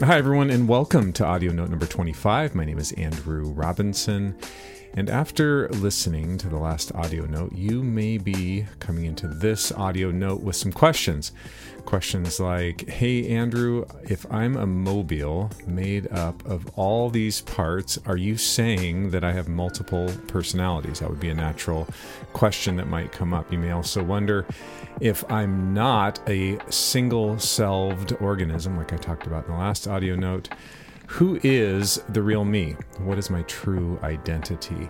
Hi, everyone, and welcome to audio note number 25. My name is Andrew Robinson. And after listening to the last audio note, you may be coming into this audio note with some questions. Questions like Hey, Andrew, if I'm a mobile made up of all these parts, are you saying that I have multiple personalities? That would be a natural question that might come up. You may also wonder if I'm not a single celled organism, like I talked about in the last audio note who is the real me? What is my true identity?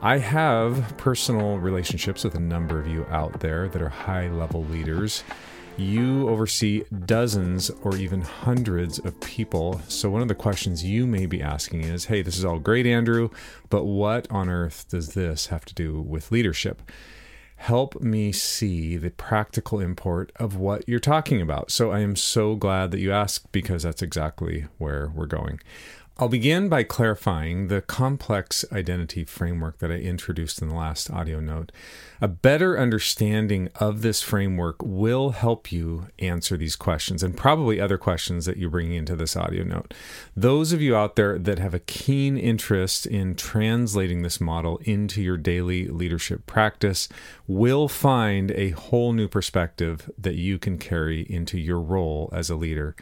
I have personal relationships with a number of you out there that are high level leaders. You oversee dozens or even hundreds of people. So, one of the questions you may be asking is Hey, this is all great, Andrew, but what on earth does this have to do with leadership? Help me see the practical import of what you're talking about. So I am so glad that you asked because that's exactly where we're going. I'll begin by clarifying the complex identity framework that I introduced in the last audio note. A better understanding of this framework will help you answer these questions and probably other questions that you're bringing into this audio note. Those of you out there that have a keen interest in translating this model into your daily leadership practice will find a whole new perspective that you can carry into your role as a leader.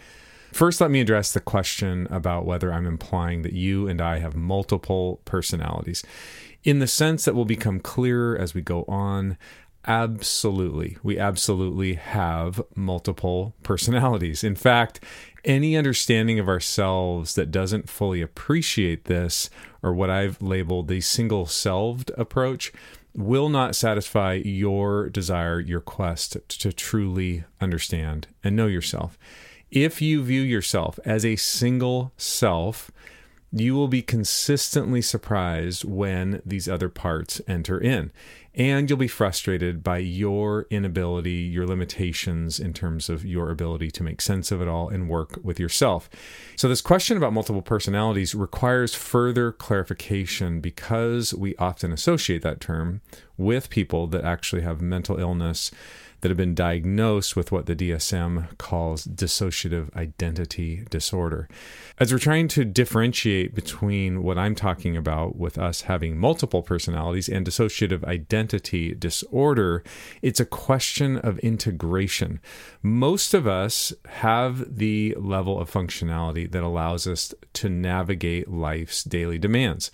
First, let me address the question about whether I'm implying that you and I have multiple personalities. In the sense that will become clearer as we go on, absolutely. We absolutely have multiple personalities. In fact, any understanding of ourselves that doesn't fully appreciate this, or what I've labeled the single selved approach, will not satisfy your desire, your quest to truly understand and know yourself. If you view yourself as a single self, you will be consistently surprised when these other parts enter in. And you'll be frustrated by your inability, your limitations in terms of your ability to make sense of it all and work with yourself. So, this question about multiple personalities requires further clarification because we often associate that term with people that actually have mental illness that have been diagnosed with what the DSM calls dissociative identity disorder. As we're trying to differentiate between what I'm talking about with us having multiple personalities and dissociative identity disorder, it's a question of integration. Most of us have the level of functionality that allows us to navigate life's daily demands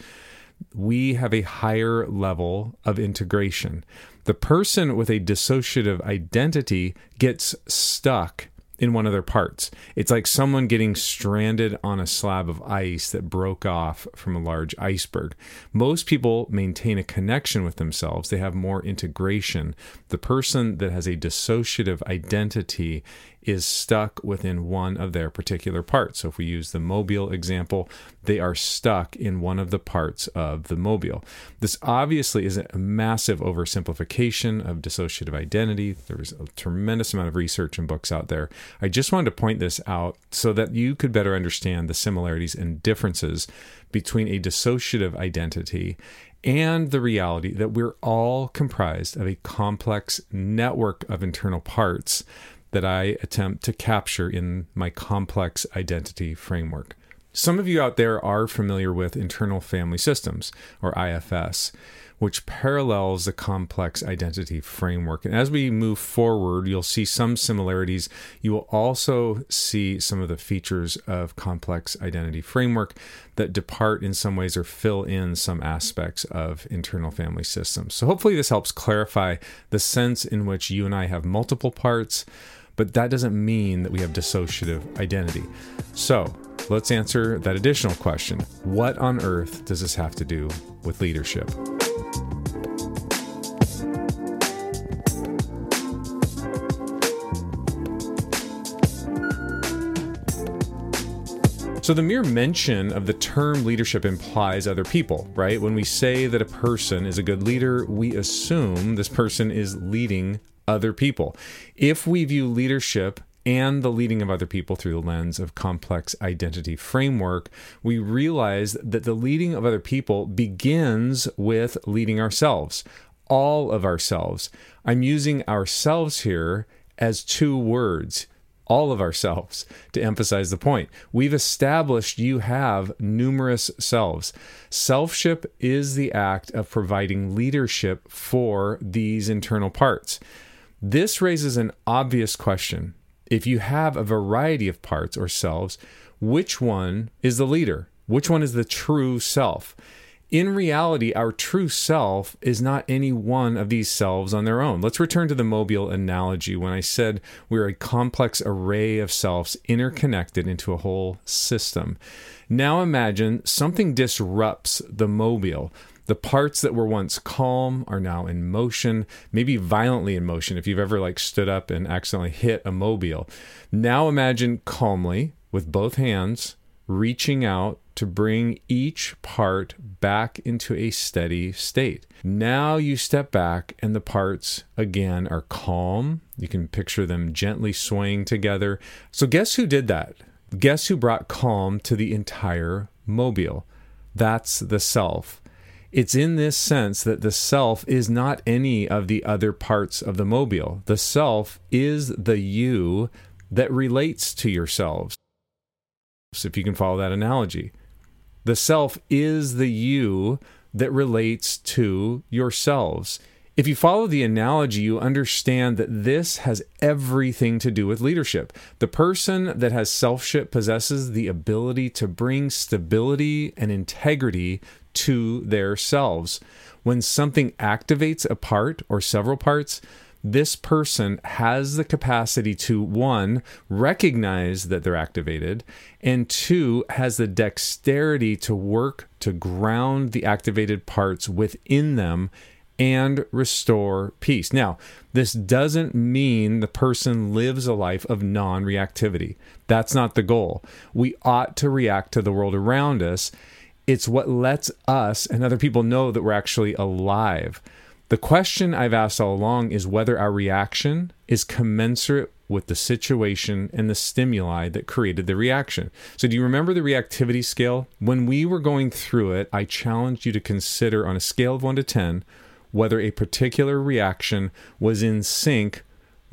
we have a higher level of integration. The person with a dissociative identity gets stuck in one of their parts. It's like someone getting stranded on a slab of ice that broke off from a large iceberg. Most people maintain a connection with themselves, they have more integration. The person that has a dissociative identity is stuck within one of their particular parts. So if we use the mobile example, they are stuck in one of the parts of the mobile. This obviously is a massive oversimplification of dissociative identity. There's a tremendous amount of research and books out there. I just wanted to point this out so that you could better understand the similarities and differences between a dissociative identity and the reality that we're all comprised of a complex network of internal parts that I attempt to capture in my complex identity framework. Some of you out there are familiar with internal family systems, or IFS, which parallels the complex identity framework. And as we move forward, you'll see some similarities. You will also see some of the features of complex identity framework that depart in some ways or fill in some aspects of internal family systems. So hopefully this helps clarify the sense in which you and I have multiple parts but that doesn't mean that we have dissociative identity. So let's answer that additional question What on earth does this have to do with leadership? So, the mere mention of the term leadership implies other people, right? When we say that a person is a good leader, we assume this person is leading other people. If we view leadership and the leading of other people through the lens of complex identity framework, we realize that the leading of other people begins with leading ourselves, all of ourselves. I'm using ourselves here as two words all of ourselves to emphasize the point. We've established you have numerous selves. Selfship is the act of providing leadership for these internal parts. This raises an obvious question. If you have a variety of parts or selves, which one is the leader? Which one is the true self? In reality, our true self is not any one of these selves on their own. Let's return to the mobile analogy when I said we're a complex array of selves interconnected into a whole system. Now imagine something disrupts the mobile. The parts that were once calm are now in motion, maybe violently in motion if you've ever like stood up and accidentally hit a mobile. Now imagine calmly with both hands reaching out to bring each part back into a steady state. Now you step back and the parts again are calm. You can picture them gently swaying together. So, guess who did that? Guess who brought calm to the entire mobile? That's the self. It's in this sense that the self is not any of the other parts of the mobile. The self is the you that relates to yourselves. If you can follow that analogy. The self is the you that relates to yourselves. If you follow the analogy, you understand that this has everything to do with leadership. The person that has selfship possesses the ability to bring stability and integrity to their selves. When something activates a part or several parts, this person has the capacity to one, recognize that they're activated, and two, has the dexterity to work to ground the activated parts within them and restore peace. Now, this doesn't mean the person lives a life of non reactivity. That's not the goal. We ought to react to the world around us. It's what lets us and other people know that we're actually alive. The question I've asked all along is whether our reaction is commensurate with the situation and the stimuli that created the reaction. So, do you remember the reactivity scale? When we were going through it, I challenged you to consider on a scale of 1 to 10 whether a particular reaction was in sync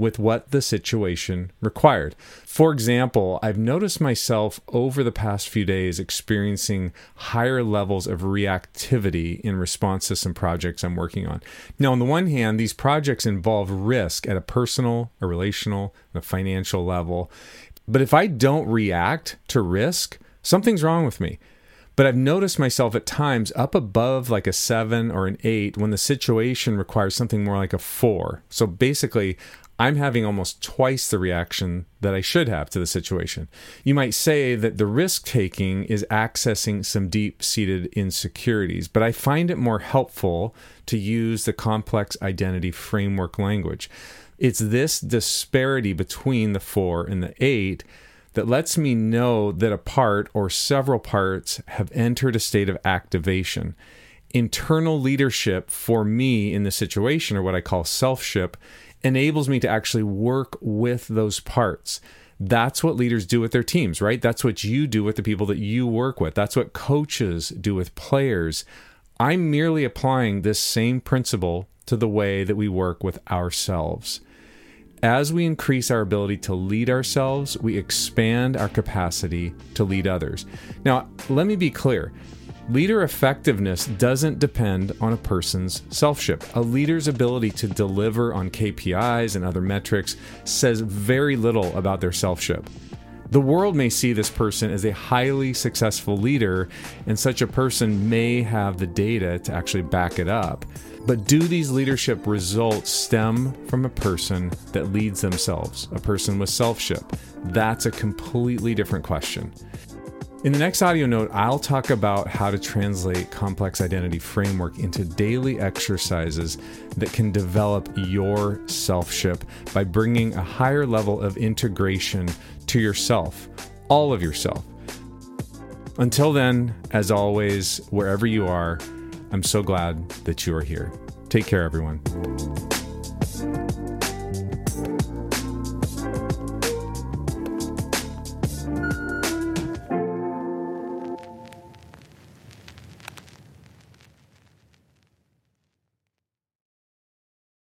with what the situation required. For example, I've noticed myself over the past few days experiencing higher levels of reactivity in response to some projects I'm working on. Now, on the one hand, these projects involve risk at a personal, a relational, and a financial level. But if I don't react to risk, something's wrong with me but I've noticed myself at times up above like a seven or an eight when the situation requires something more like a four. So basically, I'm having almost twice the reaction that I should have to the situation. You might say that the risk taking is accessing some deep seated insecurities, but I find it more helpful to use the complex identity framework language. It's this disparity between the four and the eight that lets me know that a part or several parts have entered a state of activation. Internal leadership for me in the situation, or what I call selfship, enables me to actually work with those parts. That's what leaders do with their teams, right? That's what you do with the people that you work with. That's what coaches do with players. I'm merely applying this same principle to the way that we work with ourselves. As we increase our ability to lead ourselves, we expand our capacity to lead others. Now, let me be clear Leader effectiveness doesn't depend on a person's selfship. A leader's ability to deliver on KPIs and other metrics says very little about their selfship. The world may see this person as a highly successful leader, and such a person may have the data to actually back it up. But do these leadership results stem from a person that leads themselves, a person with selfship? That's a completely different question. In the next audio note, I'll talk about how to translate complex identity framework into daily exercises that can develop your selfship by bringing a higher level of integration to yourself, all of yourself. Until then, as always, wherever you are, I'm so glad that you are here. Take care, everyone.